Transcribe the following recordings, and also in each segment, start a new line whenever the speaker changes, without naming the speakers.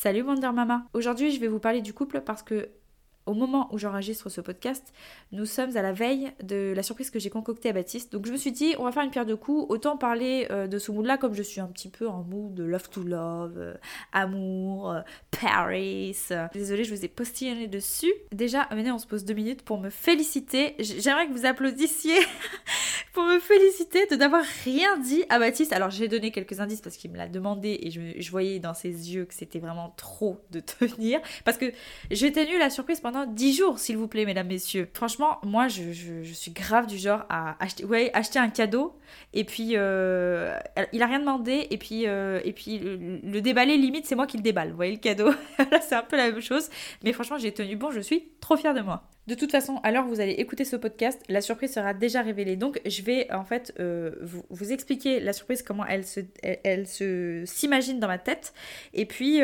Salut Wonder Mama. Aujourd'hui, je vais vous parler du couple parce que au moment où j'enregistre ce podcast, nous sommes à la veille de la surprise que j'ai concoctée à Baptiste. Donc je me suis dit, on va faire une pierre de coups, autant parler euh, de ce mood-là comme je suis un petit peu en mood love to love, euh, amour, euh, Paris. Désolée, je vous ai postillonné dessus. Déjà, venez, on se pose deux minutes pour me féliciter. J'aimerais que vous applaudissiez pour me féliciter de n'avoir rien dit à Baptiste. Alors j'ai donné quelques indices parce qu'il me l'a demandé et je, voyais dans ses yeux que c'était vraiment trop de tenir. Parce que j'ai tenu la surprise pendant 10 jours, s'il vous plaît, mesdames, messieurs. Franchement, moi, je, suis grave du genre à acheter, ouais, acheter un cadeau et puis euh, il a rien demandé et puis, euh, et puis le, déballer, limite, c'est moi qui le déballe. Vous voyez le cadeau? Là, c'est un peu la même chose. Mais franchement, j'ai tenu bon, je suis trop fière de moi. De toute façon, alors vous allez écouter ce podcast, la surprise sera déjà révélée. Donc, je vais en fait euh, vous, expliquer la surprise, comment elle se, elle, se s'imagine dans ma tête. Et puis,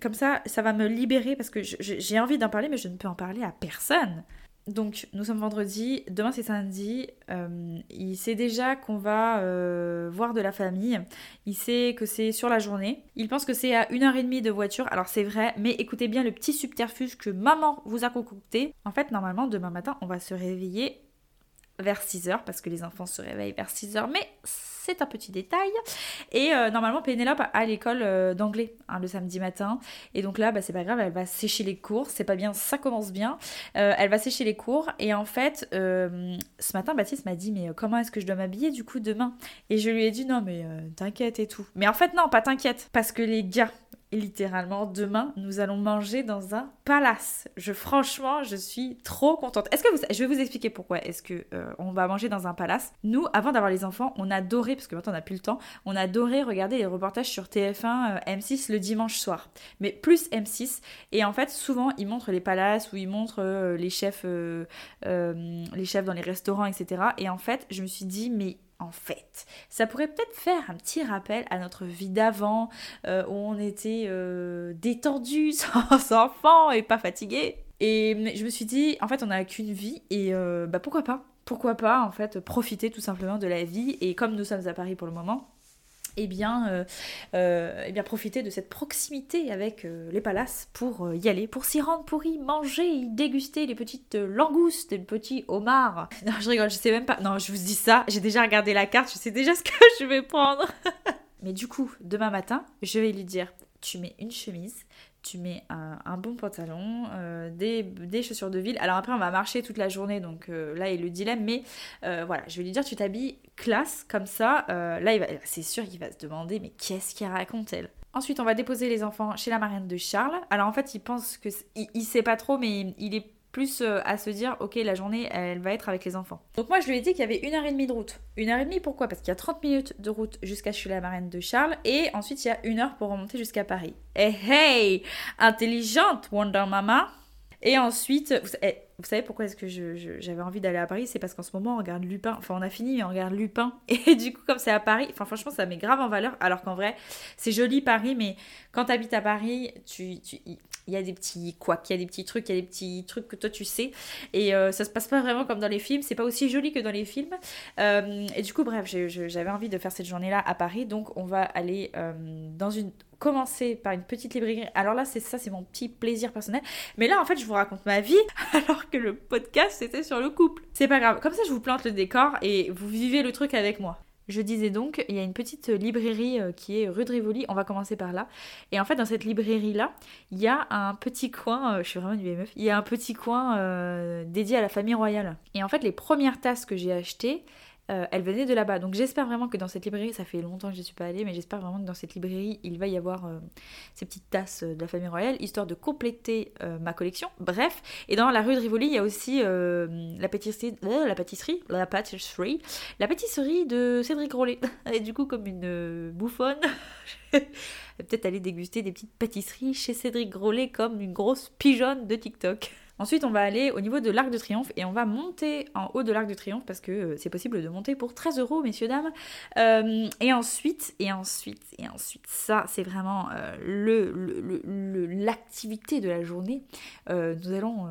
comme ça, ça va me libérer parce que j'ai envie d'en parler, mais je ne peux en parler à personne. Donc, nous sommes vendredi, demain c'est samedi. Euh, il sait déjà qu'on va euh, voir de la famille. Il sait que c'est sur la journée. Il pense que c'est à une heure et demie de voiture. Alors, c'est vrai, mais écoutez bien le petit subterfuge que maman vous a concocté. En fait, normalement, demain matin, on va se réveiller vers 6h parce que les enfants se réveillent vers 6h. Mais un petit détail. Et euh, normalement, Pénélope a l'école euh, d'anglais hein, le samedi matin. Et donc là, bah, c'est pas grave, elle va sécher les cours. C'est pas bien, ça commence bien. Euh, elle va sécher les cours. Et en fait, ce matin, Baptiste m'a dit Mais comment est-ce que je dois m'habiller du coup demain? Et je lui ai dit Non, mais t'inquiète et tout. Mais en fait, non, pas t'inquiète. Parce que les gars, littéralement, demain, nous allons manger dans un palace. Je, franchement, je suis trop contente. Est-ce que vous, je vais vous expliquer pourquoi est-ce que euh, on va manger dans un palace. Nous, avant d'avoir les enfants, on adorait, parce que maintenant on n'a plus le temps, on adorait regarder les reportages sur TF1, euh, M6 le dimanche soir. Mais plus M6. Et en fait, souvent, ils montrent les palaces ou ils montrent euh, les chefs, les chefs dans les restaurants, etc. Et en fait, je me suis dit, mais en fait. Ça pourrait peut-être faire un petit rappel à notre vie d'avant, euh, où on était euh, détendu, sans enfants et pas fatigué. Et je me suis dit, en fait, on n'a qu'une vie et euh, bah pourquoi pas? Pourquoi pas, en fait, profiter tout simplement de la vie. Et comme nous sommes à Paris pour le moment, eh bien, euh, euh, eh bien profiter de cette proximité avec euh, les palaces pour y aller, pour s'y rendre, pour y manger, y déguster les petites langoustes, les petits homards. Non, je rigole, je sais même pas. Non, je vous dis ça, j'ai déjà regardé la carte, je sais déjà ce que je vais prendre. Mais du coup, demain matin, je vais lui dire tu mets une chemise, tu mets un, bon pantalon, euh, des, chaussures de ville. Alors après, on va marcher toute la journée, donc euh, là, il le dilemme, mais euh, voilà, je vais lui dire, tu t'habilles classe, comme ça. là, c'est sûr qu'il va se demander, mais qu'est-ce qu'il raconte, elle? Ensuite, on va déposer les enfants chez la marraine de Charles. Alors en fait, il pense que. Il, il sait pas trop, mais il est plus euh, à se dire ok la journée elle va être avec les enfants. Donc moi je lui ai dit qu'il y avait une heure et demie de route. Une heure et demie pourquoi? Parce qu'il y a 30 minutes de route jusqu'à chez la marraine de Charles et ensuite il y a une heure pour remonter jusqu'à Paris. Eh hey! Intelligente Wonder Mama! Et ensuite, vous, eh, savez pourquoi est-ce que j'avais envie d'aller à Paris? C'est parce qu'en ce moment on regarde Lupin, enfin on a fini mais on regarde Lupin. Et du coup comme c'est à Paris, enfin franchement ça met grave en valeur. Alors qu'en vrai c'est joli Paris mais quand tu habites à Paris, tu il y a des petits quoi, il y a des petits trucs, il y a des petits trucs que toi tu sais. Et euh, ça se passe pas vraiment comme dans les films, c'est pas aussi joli que dans les films. Euh, et du coup, bref, j'avais envie de faire cette journée-là à Paris, donc on va aller euh, dans une commencer par une petite librairie. Alors là, c'est ça, c'est mon petit plaisir personnel. Mais là, en fait, je vous raconte ma vie alors que le podcast c'était sur le couple. C'est pas grave. Comme ça, je vous plante le décor et vous vivez le truc avec moi. Je disais donc, il y a une petite librairie euh, qui est rue de Rivoli, on va commencer par là. Et en fait, dans cette librairie-là, il y a un petit coin, euh, je suis vraiment une meuf, il y a un petit coin euh, dédié à la famille royale. Et en fait, les premières tasses que j'ai achetées, euh, elle venait de là-bas. Donc j'espère vraiment que dans cette librairie, ça fait longtemps que je ne suis pas allée, mais j'espère vraiment que dans cette librairie, il va y avoir euh, ces petites tasses de la famille royale, histoire de compléter euh, ma collection. Bref, et dans la rue de Rivoli, il y a aussi la pâtisserie, la pâtisserie, la pâtisserie, la pâtisserie de Cédric Rollet. Et du coup, comme une bouffonne, peut-être aller déguster des petites pâtisseries chez Cédric Rollet comme une grosse pigeonne de TikTok. Ensuite, on va aller au niveau de l'Arc de Triomphe et on va monter en haut de l'Arc de Triomphe parce que euh, c'est possible de monter pour 13 euros, messieurs, dames. Euh, et ensuite, et ensuite, et ensuite, ça, c'est vraiment le, l'activité de la journée. nous allons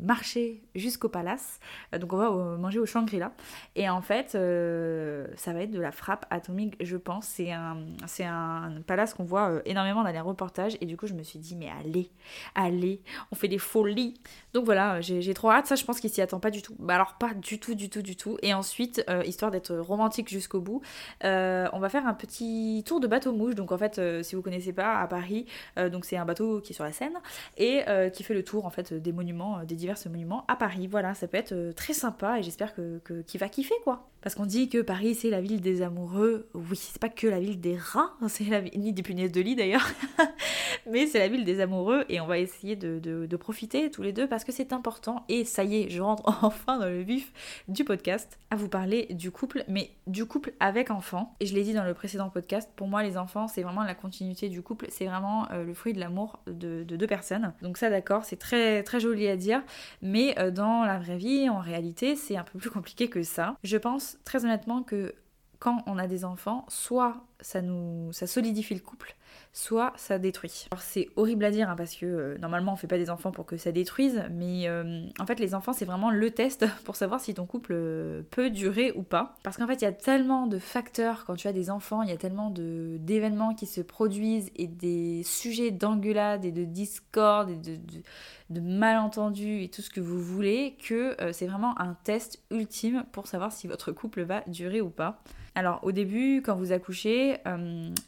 marcher jusqu'au palace. donc, on va manger au Shangri-La. Et en fait, ça va être de la frappe atomique, je pense. C'est un, c'est un palace qu'on voit énormément dans les reportages. Et du coup, je me suis dit, mais allez, allez, on fait des folies. Donc voilà, j'ai trop hâte. Ça, je pense qu'il s'y attend pas du tout. Bah alors, pas du tout, du tout, du tout. Et ensuite, euh, histoire d'être romantique jusqu'au bout, euh, on va faire un petit tour de bateau mouche. Donc en fait, euh, si vous connaissez pas, à Paris, donc c'est un bateau qui est sur la Seine et qui fait le tour en fait des monuments, des divers monuments à Paris. Voilà, ça peut être très sympa et j'espère que qu'il va kiffer quoi. Parce qu'on dit que Paris c'est la ville des amoureux. Oui, c'est pas que la ville des rats, c'est la ni des punaises de lit d'ailleurs, mais c'est la ville des amoureux et on va essayer de, de, profiter tous les deux parce que c'est important. Et ça y est, je rentre enfin dans le vif du podcast à vous parler du couple, mais du couple avec enfants. Et je l'ai dit dans le précédent podcast, pour moi les enfants c'est vraiment la continuité du couple, c'est vraiment euh, le fruit de l'amour de, deux personnes. Donc ça d'accord, c'est très très joli à dire, mais euh, dans la vraie vie, en réalité, c'est un peu plus compliqué que ça. Je pense très honnêtement que quand on a des enfants, soit ça nous ça solidifie le couple, soit ça détruit. Alors c'est horrible à dire hein, parce que euh, normalement on fait pas des enfants pour que ça détruise, mais euh, en fait les enfants c'est vraiment le test pour savoir si ton couple euh, peut durer ou pas. Parce qu'en fait il y a tellement de facteurs quand tu as des enfants, il y a tellement d'événements qui se produisent et des sujets d'engueulade et de discorde et de, malentendus et tout ce que vous voulez que c'est vraiment un test ultime pour savoir si votre couple va durer ou pas. Alors au début, quand vous accouchez,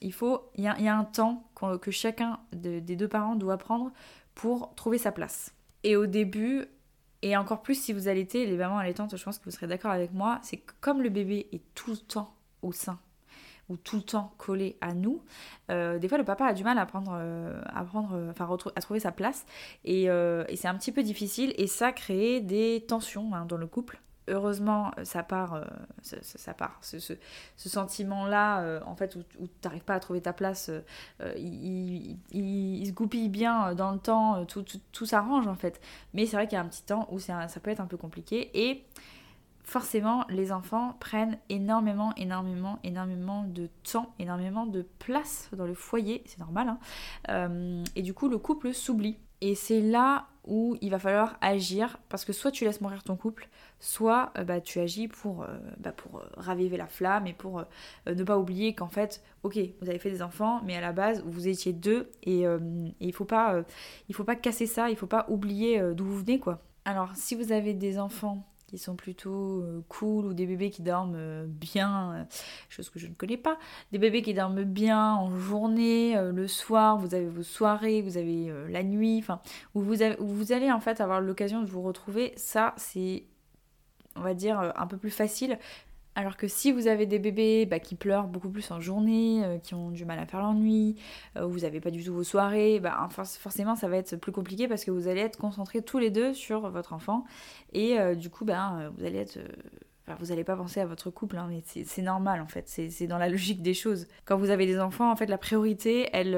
il faut, il y, a un temps que chacun des deux parents doit prendre pour trouver sa place. Et au début, et encore plus si vous allaitez, les mamans allaitantes, je pense que vous serez d'accord avec moi, c'est que comme le bébé est tout le temps au sein ou tout le temps collé à nous, euh, des fois le papa a du mal à prendre, euh, à prendre, euh, enfin à trouver sa place. Et, et c'est un petit peu difficile. Et ça crée des tensions hein, dans le couple heureusement, ça part, euh, ça, part. Ce, sentiment-là, euh, en fait, où, tu n'arrives pas à trouver ta place, euh, il, se goupille bien dans le temps, tout, s'arrange en fait. Mais c'est vrai qu'il y a un petit temps où ça peut être un peu compliqué. Et forcément, les enfants prennent énormément, énormément, énormément de temps, énormément de place dans le foyer, c'est normal. Hein. et du coup, le couple s'oublie. Et c'est là où il va falloir agir parce que soit tu laisses mourir ton couple, soit euh, bah, tu agis pour, euh, bah, pour euh, raviver la flamme et pour ne pas oublier qu'en fait, ok, vous avez fait des enfants, mais à la base, vous étiez deux et, il faut pas faut pas casser ça, il faut pas oublier d'où vous venez quoi. Alors, si vous avez des enfants sont plutôt euh, cool ou des bébés qui dorment euh, bien, euh, chose que je ne connais pas, des bébés qui dorment bien en journée, le soir, vous avez vos soirées, vous avez la nuit, enfin, où vous, où vous allez en fait avoir l'occasion de vous retrouver, ça c'est on va dire un peu plus facile alors que si vous avez des bébés bah, qui pleurent beaucoup plus en journée, euh, qui ont du mal à faire l'ennui, euh, vous n'avez pas du tout vos soirées, bah, forcément ça va être plus compliqué parce que vous allez être concentrés tous les deux sur votre enfant et euh, du coup bah, vous allez être vous n'allez pas penser à votre couple, hein, mais c'est normal en fait, c'est dans la logique des choses. Quand vous avez des enfants, en fait, la priorité, elle,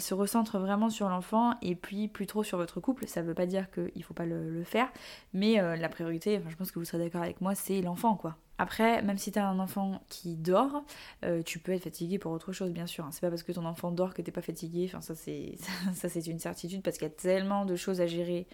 se recentre vraiment sur l'enfant et puis plus trop sur votre couple. Ça ne veut pas dire qu'il ne faut pas le, faire, mais la priorité, je pense que vous serez d'accord avec moi, c'est l'enfant quoi. Après, même si tu as un enfant qui dort, euh, tu peux être fatigué pour autre chose, bien sûr. Hein. C'est pas parce que ton enfant dort que t'es pas fatigué. Enfin, ça c'est ça c'est une certitude parce qu'il y a tellement de choses à gérer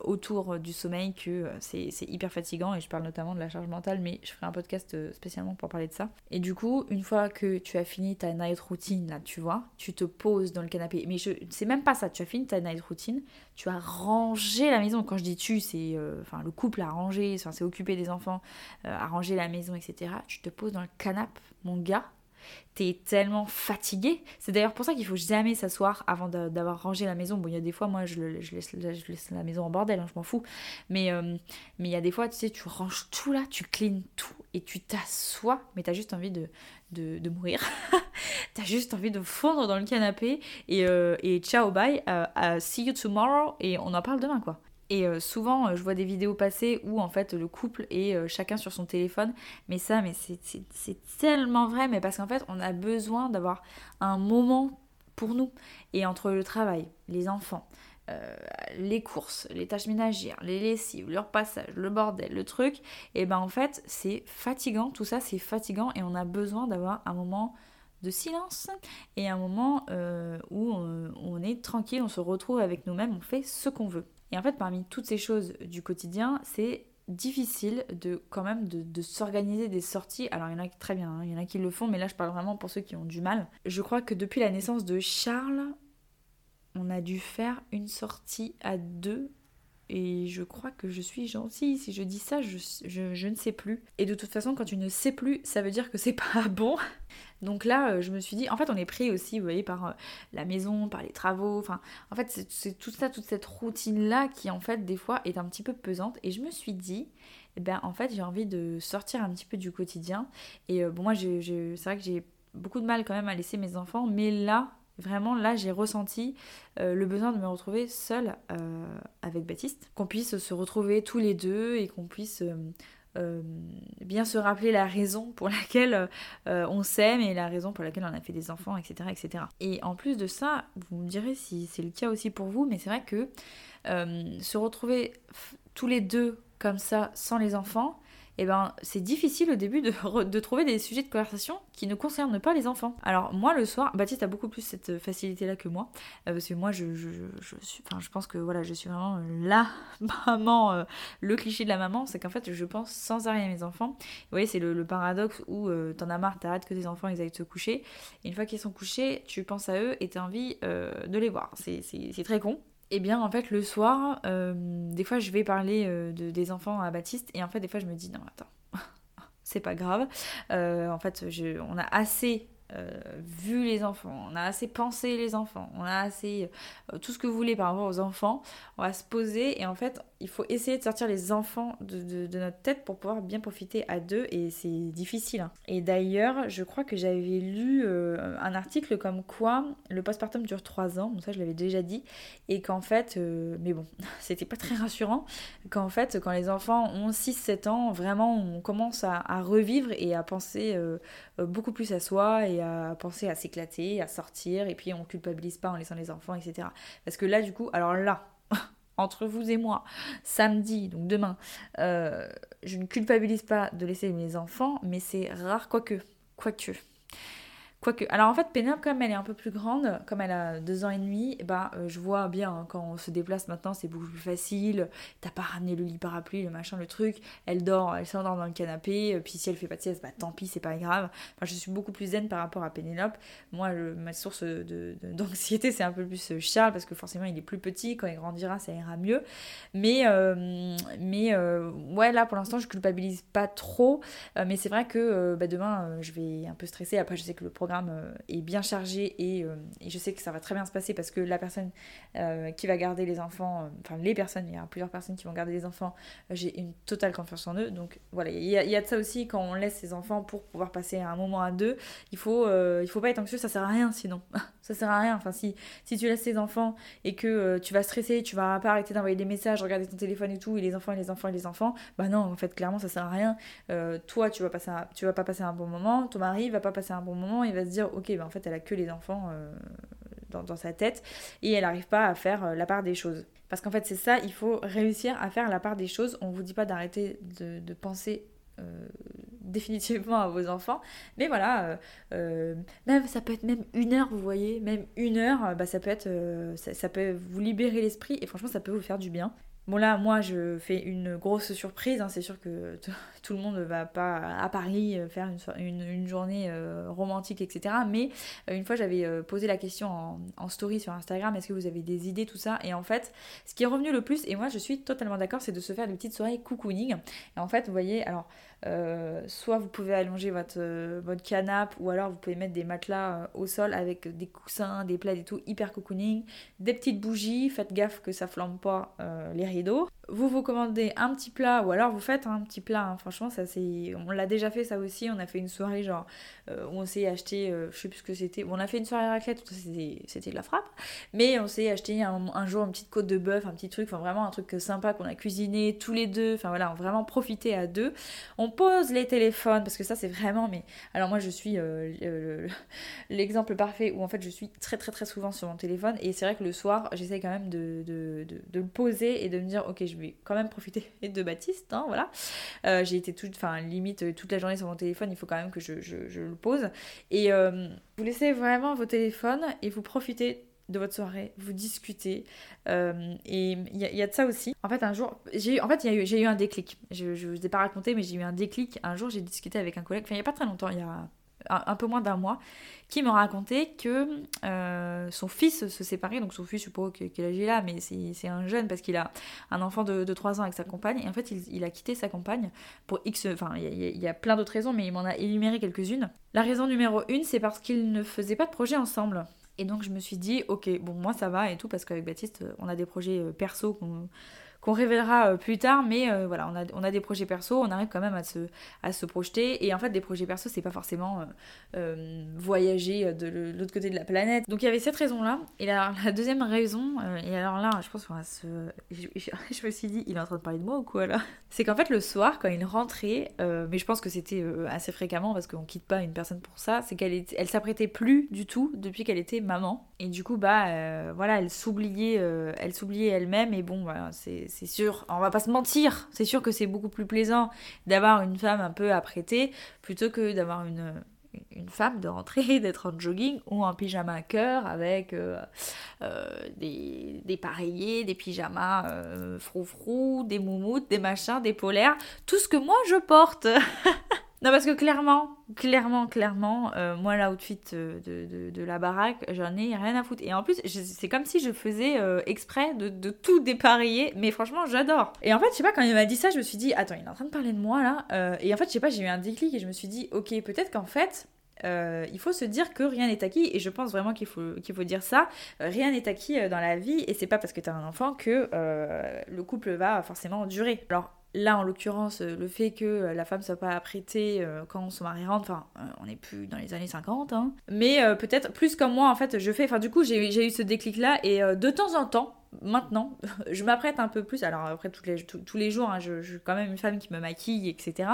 autour du sommeil que euh, c'est hyper fatigant et je parle notamment de la charge mentale mais je ferai un podcast euh, spécialement pour parler de ça. Et du coup, une fois que tu as fini ta night routine là, tu vois, tu te poses dans le canapé. Mais c'est même pas ça, tu as fini ta night routine, tu as rangé la maison. Quand je dis tu, c'est le couple a rangé, enfin c'est occupé des enfants, a rangé la maison, etc. Tu te poses dans le canapé, mon gars, t'es tellement fatigué. C'est d'ailleurs pour ça qu'il faut jamais s'asseoir avant d'avoir rangé la maison. Bon, il y a des fois, moi, je, laisse, la maison en bordel, hein, je m'en fous. Mais euh, mais il y a des fois, tu sais, tu ranges tout là, tu cleans tout et tu t'assois, mais t'as juste envie de, de, mourir. t'as juste envie de fondre dans le canapé et, euh, et ciao, bye, uh, see you tomorrow et on en parle demain, quoi. Et euh, souvent, euh, je vois des vidéos passer où en fait le couple est euh, chacun sur son téléphone. Mais ça, mais c'est tellement vrai, mais parce qu'en fait, on a besoin d'avoir un moment pour nous. Et entre le travail, les enfants, les courses, les tâches ménagères, les lessives, le repassage, le bordel, le truc, et ben en fait c'est fatigant, tout ça c'est fatigant et on a besoin d'avoir un moment de silence et un moment où on, est tranquille, on se retrouve avec nous-mêmes, on fait ce qu'on veut. Et en fait, parmi toutes ces choses du quotidien, c'est difficile de quand même de, s'organiser des sorties. Alors il y en a qui très bien, hein, il y en a qui le font, mais là je parle vraiment pour ceux qui ont du mal. Je crois que depuis la naissance de Charles, on a dû faire une sortie à deux. Et je crois que je suis gentille. Si je dis ça, je, ne sais plus. Et de toute façon, quand tu ne sais plus, ça veut dire que c'est pas bon. Donc là, euh, je me suis dit, en fait, on est pris aussi, vous voyez, par euh, la maison, par les travaux. Enfin, en fait, c'est tout ça, toute cette routine-là qui, en fait, des fois, est un petit peu pesante. Et je me suis dit, eh ben, en fait, j'ai envie de sortir un petit peu du quotidien. Et euh, bon, moi, c'est vrai que j'ai beaucoup de mal quand même à laisser mes enfants, mais là, Vraiment, là, j'ai ressenti le besoin de me retrouver seule avec Baptiste, qu'on puisse se retrouver tous les deux et qu'on puisse euh, bien se rappeler la raison pour laquelle euh, on s'aime et la raison pour laquelle on a fait des enfants, etc., etc. Et en plus de ça, vous me direz si c'est le cas aussi pour vous, mais c'est vrai que euh, se retrouver tous les deux comme ça, sans les enfants, eh ben, c'est difficile au début de, trouver des sujets de conversation qui ne concernent pas les enfants. Alors moi le soir, Baptiste a beaucoup plus cette facilité-là que moi, euh, parce que moi je, je, suis, enfin, je pense que voilà, je suis vraiment la maman, euh, le cliché de la maman, c'est qu'en fait je pense sans arrêt à mes enfants. Vous voyez, c'est le, paradoxe où euh, t'en as marre, t'arrêtes que tes enfants ils aillent se coucher, et une fois qu'ils sont couchés, tu penses à eux et t'as envie de les voir. C'est très con, et eh bien, en fait, le soir, euh, des fois, je vais parler euh, de, des enfants à Baptiste, et en fait, des fois, je me dis, non, attends, c'est pas grave. Euh, en fait, on a assez vu les enfants, on a assez pensé les enfants, on a assez tout ce que vous voulez par rapport aux enfants. On va se poser et en fait, il faut essayer de sortir les enfants de, notre tête pour pouvoir bien profiter à deux et c'est difficile. Hein. Et d'ailleurs, je crois que j'avais lu euh, un article comme quoi le postpartum dure 3 ans, donc ça je l'avais déjà dit, et qu'en fait, euh, mais bon, c'était pas très rassurant, qu'en fait, quand les enfants ont 6-7 ans, vraiment on commence à, revivre et à penser euh, beaucoup plus à soi et à penser à s'éclater, à sortir, et puis on culpabilise pas en laissant les enfants, etc. Parce que là, du coup, alors là, entre vous et moi, samedi, donc demain, euh, je ne culpabilise pas de laisser mes enfants, mais c'est rare, quoique, quoique. Alors en fait, Pénélope, comme elle est un peu plus grande, comme elle a deux ans et demi, bah, je vois bien hein, quand on se déplace maintenant, c'est beaucoup plus facile. T'as pas ramené le lit parapluie, le machin, le truc. Elle dort, elle s'endort dans le canapé. Euh, puis si elle fait pas de sieste, bah tant pis, c'est pas grave. Enfin, je suis beaucoup plus zen par rapport à Pénélope. Moi, ma source d'anxiété, c'est un peu plus euh, Charles parce que forcément, il est plus petit. Quand il grandira, ça ira mieux. Mais, mais ouais, là pour l'instant, je culpabilise pas trop. mais c'est vrai que bah, demain, je vais un peu stresser. Après, je sais que le programme euh, est bien chargé euh, et, je sais que ça va très bien se passer parce que la personne euh, qui va garder les enfants, enfin les personnes, il y a plusieurs personnes qui vont garder les enfants, j'ai une totale confiance en eux. Donc voilà, il y, a, de ça aussi quand on laisse ses enfants pour pouvoir passer un moment à deux. Il faut, il faut pas être anxieux, ça sert à rien sinon. ça sert à rien. Enfin, si, si tu laisses tes enfants et que tu vas stresser, tu vas pas arrêter d'envoyer des messages, regarder ton téléphone et tout, et les enfants, et les enfants, et les enfants, bah non, en fait, clairement, ça sert à rien. toi, tu vas, passer tu vas pas passer un bon moment, ton mari va pas passer un bon moment, il va se dire ok, ben en fait elle a que les enfants euh, dans, sa tête et elle n'arrive pas à faire euh, la part des choses. Parce qu'en fait c'est ça, il faut réussir à faire la part des choses. On vous dit pas d'arrêter de, penser euh, définitivement à vos enfants. Mais voilà, même ça peut être même une heure, vous voyez, même une heure, bah, ça peut être, ça, peut vous libérer l'esprit et franchement ça peut vous faire du bien. Bon là, moi, je fais une grosse surprise. Hein. C'est sûr que tout le monde ne va pas à Paris euh, faire une, journée euh, romantique, etc. Mais euh, une fois, j'avais posé la question en, story sur Instagram, est-ce que vous avez des idées, tout ça? Et en fait, ce qui est revenu le plus, et moi je suis totalement d'accord, c'est de se faire des petites soirées cocooning. Et en fait, vous voyez, alors euh, soit vous pouvez allonger votre, euh, votre canapé ou alors vous pouvez mettre des matelas euh, au sol avec des coussins, des plaids et tout, hyper cocooning, des petites bougies, faites gaffe que ça flambe pas les rideaux. Vous vous commandez un petit plat ou alors vous faites un petit plat. Hein. Franchement, ça c'est, on l'a déjà fait ça aussi. On a fait une soirée genre où on s'est acheté, je sais plus ce que c'était. On a fait une soirée raclette, c'était de la frappe. Mais on s'est acheté un, jour une petite côte de bœuf, un petit truc, enfin vraiment un truc sympa qu'on a cuisiné tous les deux. Enfin voilà, on vraiment profité à deux. Pose les téléphones parce que ça c'est vraiment. Mais alors moi je suis euh, l'exemple parfait où en fait je suis très très très souvent sur mon téléphone et c'est vrai que le soir j'essaie quand même de, de, de, le poser et de me dire ok je vais quand même profiter de Baptiste, hein, voilà. Euh, j'ai été toute, enfin limite euh, toute la journée sur mon téléphone, il faut quand même que je, je, le pose. Et vous laissez vraiment vos téléphones et vous profitez de votre soirée, vous discutez. et il y, a de ça aussi. En fait, un jour, j'ai en fait, eu un déclic. Je ne vous ai pas raconté, mais j'ai eu un déclic. Un jour, j'ai discuté avec un collègue, enfin, il n'y a pas très longtemps, il y a un, peu moins d'un mois, qui me racontait que euh, son fils se séparait, donc son fils, je sais pas quel âge il a, mais c'est un jeune parce qu'il a un enfant de, 3 ans avec sa compagne, et en fait il, a quitté sa compagne pour X, enfin il y, a plein d'autres raisons, mais il m'en a énuméré quelques-unes. La raison numéro une, c'est parce qu'ils ne faisaient pas de projet ensemble. Et donc je me suis dit, ok, bon moi ça va et tout, parce qu'avec Baptiste, on a des projets euh, perso qu'on qu'on révélera euh, plus tard, mais euh, voilà, on a, on a, des projets perso, on arrive quand même à se, à se projeter. Et en fait, des projets perso, c'est pas forcément euh, voyager de l'autre côté de la planète. Donc il y avait cette raison-là. Et la, la deuxième raison, et alors là, je pense qu'on va se. Je, me suis dit, il est en train de parler de moi ou quoi là? C'est qu'en fait, le soir, quand il rentrait, mais je pense que c'était assez fréquemment parce qu'on quitte pas une personne pour ça, c'est qu'elle elle s'apprêtait plus du tout depuis qu'elle était maman. Et du coup, bah voilà, elle s'oubliait elle s'oubliait elle-même. Et bon, voilà, c'est c'est sûr, on va pas se mentir, c'est sûr que c'est beaucoup plus plaisant d'avoir une femme un peu apprêtée plutôt que d'avoir une, femme de rentrer, d'être en jogging ou en pyjama à cœur avec euh, euh, des, des pareillés, des pyjamas euh, froufrou, des moumoutes, des machins, des polaires, tout ce que moi je porte. non parce que clairement, clairement, clairement, euh, moi, l'outfit euh, de, de, de, la baraque, j'en ai rien à foutre. Et en plus, c'est comme si je faisais euh, exprès de, tout dépareiller, mais franchement, j'adore. Et en fait, je sais pas, quand il m'a dit ça, je me suis dit, attends, il est en train de parler de moi là. et en fait, je sais pas, j'ai eu un déclic et je me suis dit, ok, peut-être qu'en fait, il faut se dire que rien n'est acquis et je pense vraiment qu'il faut, qu'il faut dire ça. rien n'est acquis dans la vie et c'est pas parce que tu as un enfant que le couple va forcément durer. Alors Là, en l'occurrence, euh, le fait que euh, la femme soit pas apprêtée euh, quand son mari rentre, enfin, on n'est plus dans les années 50, hein. mais peut-être plus comme moi, en fait, je fais, enfin, du coup, j'ai eu ce déclic-là, et de temps en temps, maintenant, je m'apprête un peu plus, alors après, tous les, jours, hein, je, suis quand même une femme qui me maquille, etc.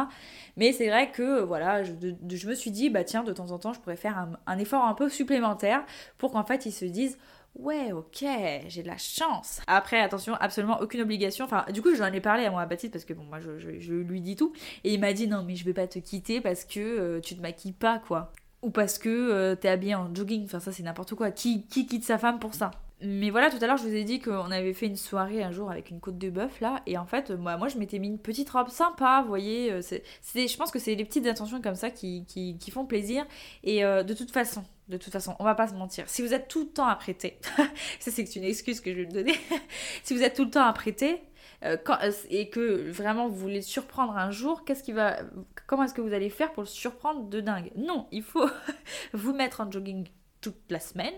Mais c'est vrai que, voilà, je, me suis dit, bah tiens, de temps en temps, je pourrais faire un effort un peu supplémentaire pour qu'en fait, ils se disent ouais, ok, j'ai de la chance. Après, attention, absolument aucune obligation. Enfin, du coup, j'en ai parlé à moi à Baptiste parce que bon, moi, je, lui dis tout. Et il m'a dit non, mais je vais pas te quitter parce que euh, tu te maquilles pas, quoi. Ou parce que euh, t'es habillé en jogging. Enfin, ça, c'est n'importe quoi. Qui, qui quitte sa femme pour ça? Mais voilà, tout à l'heure, je vous ai dit qu'on avait fait une soirée un jour avec une côte de bœuf là, et en fait, moi, moi je m'étais mis une petite robe sympa, vous voyez. Euh, c'est, je pense que c'est les petites attentions comme ça qui, qui, font plaisir. Et de toute façon, de toute façon, on va pas se mentir. Si vous êtes tout le temps apprêté, ça c'est une excuse que je vais me donner. si vous êtes tout le temps apprêté euh, euh, et que vraiment vous voulez surprendre un jour, qu'est-ce qui va, comment est-ce que vous allez faire pour le surprendre de dingue? Non, il faut vous mettre en jogging toute la semaine.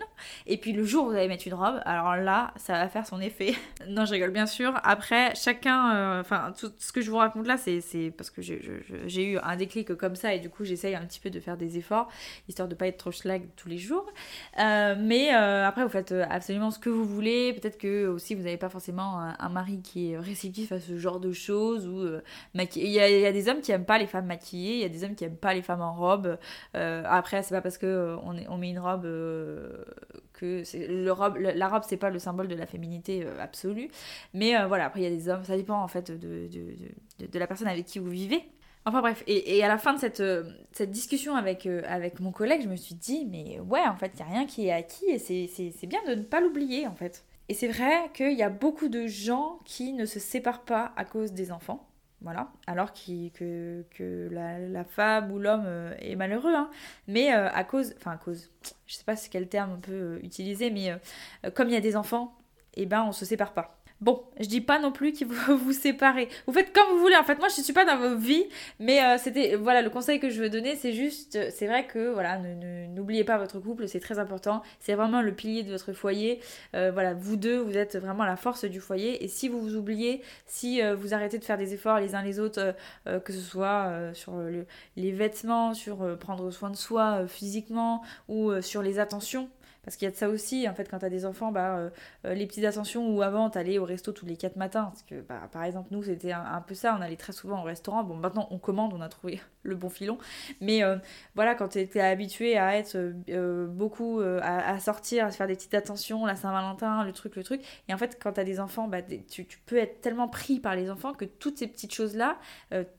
Et puis le jour où vous allez mettre une robe, alors là, ça va faire son effet. non, je rigole bien sûr. Après, chacun, euh, enfin, tout ce que je vous raconte là, c'est parce que j'ai eu un déclic comme ça et du coup, j'essaye un petit peu de faire des efforts, histoire de pas être trop schlag tous les jours. Euh, mais euh, après, vous faites absolument ce que vous voulez. Peut-être que aussi, vous n'avez pas forcément un, mari qui est réceptif à ce genre de choses. Ou il y, a, il y, a des hommes qui aiment pas les femmes maquillées, il y a des hommes qui aiment pas les femmes en robe. après, c'est pas parce que on, on met une robe que le robe, la robe c'est pas le symbole de la féminité euh, absolue, mais euh, voilà après il y a des hommes, ça dépend en fait de, de, de, la personne avec qui vous vivez. Enfin bref, et, à la fin de cette, euh, cette discussion avec, avec mon collègue, je me suis dit, mais ouais, en fait, il n'y a rien qui est acquis et c'est bien de ne pas l'oublier en fait. Et c'est vrai qu'il y a beaucoup de gens qui ne se séparent pas à cause des enfants. Voilà, alors que, la, femme ou l'homme euh, est malheureux, hein. mais euh, à cause, enfin à cause, je sais pas quel terme on peut euh, utiliser, mais comme il y a des enfants, eh ben on se sépare pas. Bon, je dis pas non plus qu'il faut vous séparer. Vous faites comme vous voulez. En fait, moi, je suis pas dans vos vies, mais euh, c'était voilà le conseil que je veux donner, c'est juste, c'est vrai que voilà, n'oubliez pas votre couple, c'est très important. C'est vraiment le pilier de votre foyer. Euh, voilà, vous deux, vous êtes vraiment la force du foyer. Et si vous vous oubliez, si euh, vous arrêtez de faire des efforts les uns les autres, que ce soit sur les vêtements, sur prendre soin de soi physiquement ou sur les attentions parce qu'il y a de ça aussi, en fait, quand t'as des enfants, bah, euh, euh, les petites attentions où avant t'allais au resto tous les 4 matins, parce que bah, par exemple, nous c'était un, peu ça, on allait très souvent au restaurant. Bon, maintenant on commande, on a trouvé le bon filon, mais euh, voilà, quand t'étais habitué à être beaucoup, à, sortir, à se faire des petites attentions, la Saint-Valentin, le truc, le truc, et en fait, quand t'as des enfants, bah, tu, tu, peux être tellement pris par les enfants que toutes ces petites choses-là,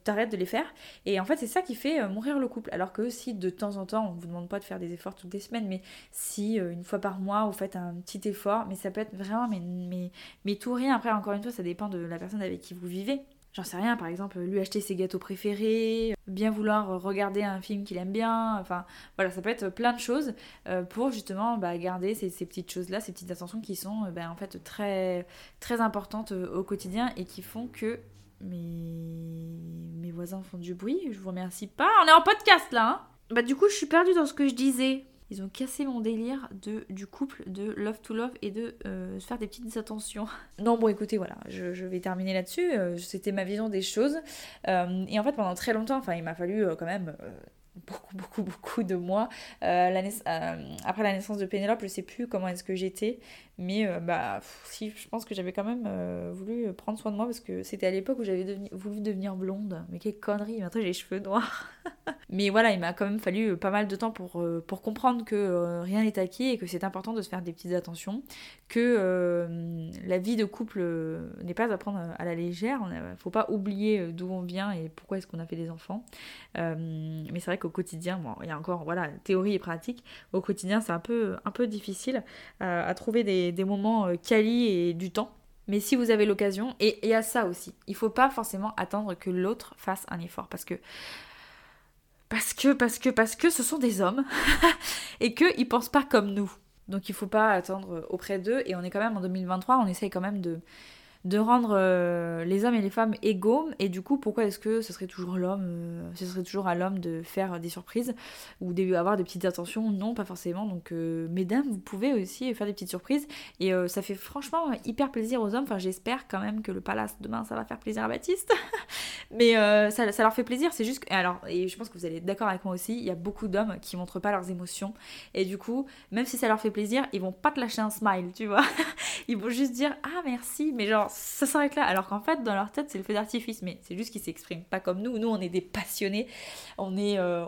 t'arrêtes de les faire, et en fait, c'est ça qui fait mourir le couple. Alors que si de temps en temps, on vous demande pas de faire des efforts toutes les semaines, mais si une fois par mois, vous faites un petit effort, mais ça peut être vraiment, mais, mais, mais tout rien. Après, encore une fois, ça dépend de la personne avec qui vous vivez. J'en sais rien, par exemple, lui acheter ses gâteaux préférés, bien vouloir regarder un film qu'il aime bien, enfin voilà, ça peut être plein de choses euh, pour justement bah, garder ces, petites choses-là, ces petites attentions qui sont bah, en fait très, très importantes euh, au quotidien et qui font que mes, mes voisins font du bruit, je vous remercie pas, on est en podcast là hein? Bah du coup je suis perdue dans ce que je disais. Ils ont cassé mon délire de, du couple, de love to love et de euh, faire des petites attentions. Non, bon, écoutez, voilà, je, vais terminer là-dessus. Euh, c'était ma vision des choses. Euh, et en fait, pendant très longtemps, enfin, il m'a fallu quand même beaucoup, beaucoup, beaucoup de mois. après la naissance de Pénélope, je sais plus comment est-ce que j'étais, mais bah, si, je pense que j'avais quand même voulu prendre soin de moi parce que c'était à l'époque où j'avais voulu devenir blonde. Mais quelle connerie, maintenant j'ai les cheveux noirs. Mais voilà, il m'a quand même fallu euh, pas mal de temps pour, euh, pour comprendre que euh, rien n'est acquis et que c'est important de se faire des petites attentions, que la vie de couple n'est pas à prendre à la légère. Il ne faut pas oublier d'où on vient et pourquoi est-ce qu'on a fait des enfants. mais c'est vrai qu'au quotidien, bon, il y a encore voilà, théorie et pratique. Au quotidien, c'est un peu, un peu difficile à trouver des, des moments quali et du temps. Mais si vous avez l'occasion, et il y a ça aussi, il faut pas forcément attendre que l'autre fasse un effort parce que parce que, parce que, parce que ce sont des hommes et qu'ils pensent pas comme nous. Donc il faut pas attendre auprès d'eux. Et on est quand même en 2023, on essaye quand même de, de rendre euh, les hommes et les femmes égaux. Et du coup, pourquoi est-ce que ce serait toujours l'homme, euh, ce serait toujours à l'homme de faire des surprises ou d'avoir des petites attentions? Non, pas forcément. Donc, euh, mesdames, vous pouvez aussi faire des petites surprises. Et ça fait franchement hyper plaisir aux hommes. Enfin, j'espère quand même que le palace demain, ça va faire plaisir à Baptiste. Mais ça, ça, leur fait plaisir. C'est juste. alors, et je pense que vous allez être d'accord avec moi aussi, il y a beaucoup d'hommes qui montrent pas leurs émotions. Et du coup, même si ça leur fait plaisir, ils vont pas te lâcher un smile, tu vois. ils vont juste dire Ah, merci. Mais genre, ça s'arrête là. Alors qu'en fait, dans leur tête, c'est le feu d'artifice, mais c'est juste qu'ils s'expriment pas comme nous. Nous, on est des passionnés, on, est, euh,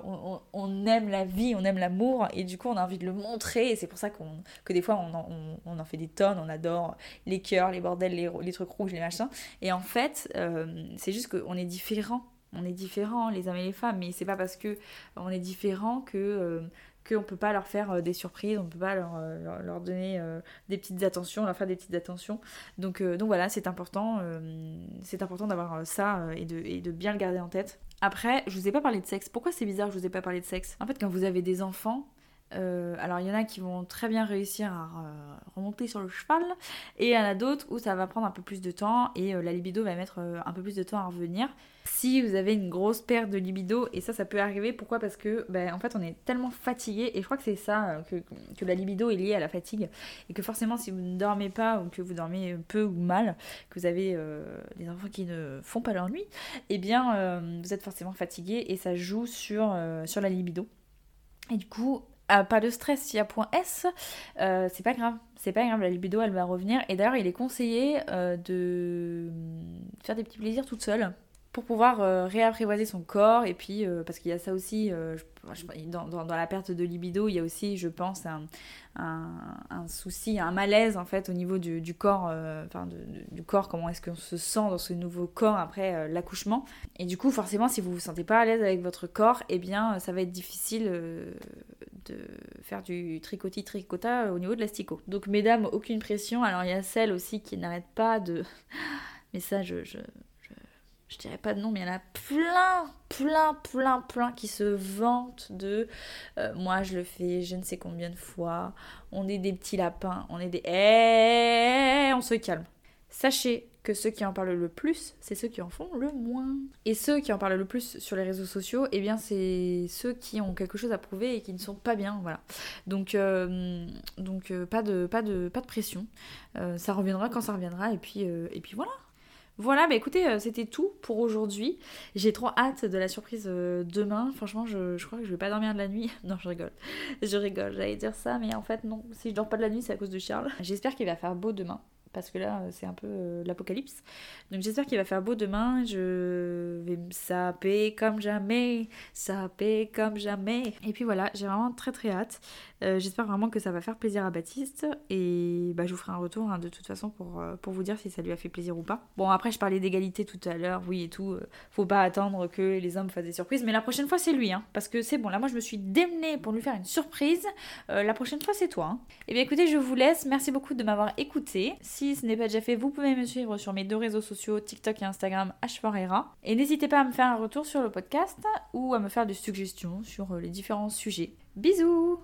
on, aime la vie, on aime l'amour, et du coup, on a envie de le montrer, et c'est pour ça que des fois, on en, fait des tonnes, on adore les cœurs, les bordels, les, trucs rouges, les machins. Et en fait, euh, c'est juste qu'on est différents. On est différents les hommes et les femmes. Mais c'est pas parce que on est différents que euh, qu'on ne peut pas leur faire euh, des surprises, on ne peut pas leur, euh, donner euh, des petites attentions, leur faire des petites attentions. Donc, donc voilà, c'est important, c'est important d'avoir ça et de, et de bien le garder en tête. Après, je vous ai pas parlé de sexe. Pourquoi c'est bizarre que je vous ai pas parlé de sexe? En fait, quand vous avez des enfants, alors il y en a qui vont très bien réussir à remonter sur le cheval et il y en a d'autres où ça va prendre un peu plus de temps et la libido va mettre un peu plus de temps à revenir si vous avez une grosse perte de libido, et ça, ça peut arriver. Pourquoi? Parce que, ben, en fait, on est tellement fatigué, et je crois que c'est ça, euh, que, que, la libido est liée à la fatigue, et que forcément, si vous ne dormez pas, ou que vous dormez peu ou mal, que vous avez euh, des enfants qui ne font pas leur nuit, eh bien, euh, vous êtes forcément fatigué, et ça joue sur, sur la libido. Et du coup, pas de stress s'il y a point S, c'est pas grave, c'est pas grave, la libido elle va revenir. Et d'ailleurs, il est conseillé de faire des petits plaisirs toute seule pour pouvoir euh, réapprivoiser son corps et puis euh, parce qu'il y a ça aussi euh, dans, la perte de libido il y a aussi je pense un, un, souci un malaise en fait au niveau du, corps enfin du corps comment est-ce qu'on se sent dans ce nouveau corps après l'accouchement. Et du coup forcément si vous vous sentez pas à l'aise avec votre corps eh bien ça va être difficile de faire du tricotis tricota au niveau de l'asticot. Donc mesdames aucune pression. Alors il y a celle aussi qui n'arrête pas de mais ça je dirais pas de nom, mais il y en a plein, plein, plein, plein qui se vantent de euh, moi je le fais je ne sais combien de fois, on est des petits lapins, on est des. Eh, on se calme. Sachez que ceux qui en parlent le plus, c'est ceux qui en font le moins. Et ceux qui en parlent le plus sur les réseaux sociaux, eh bien c'est ceux qui ont quelque chose à prouver et qui ne sont pas bien, voilà. Donc, euh, euh, pas, de, pas, de, pas de pression. Ça reviendra quand ça reviendra et puis, et puis voilà. Voilà, bah écoutez, c'était tout pour aujourd'hui. J'ai trop hâte de la surprise demain. Franchement, je, je, crois que je vais pas dormir de la nuit. Non, je rigole. Je rigole, j'allais dire ça, mais en fait, non. Si je dors pas de la nuit, c'est à cause de Charles. J'espère qu'il va faire beau demain parce que là, c'est un peu euh, l'apocalypse. Donc j'espère qu'il va faire beau demain. Je vais me saper comme jamais, saper comme jamais. Et puis voilà, j'ai vraiment très très hâte. Euh, j'espère vraiment que ça va faire plaisir à Baptiste. Et bah, je vous ferai un retour hein, de toute façon pour, euh, pour vous dire si ça lui a fait plaisir ou pas. Bon, après, je parlais d'égalité tout à l'heure, oui et tout. faut pas attendre que les hommes fassent des surprises. Mais la prochaine fois, c'est lui. Hein, parce que c'est bon, là, moi, je me suis démenée pour lui faire une surprise. la prochaine fois, c'est toi. Hein. Et eh bien écoutez, je vous laisse. Merci beaucoup de m'avoir écouté. Si si ce n'est pas déjà fait, vous pouvez me suivre sur mes deux réseaux sociaux, TikTok et Instagram, h Et n'hésitez pas à me faire un retour sur le podcast ou à me faire des suggestions sur les différents sujets. Bisous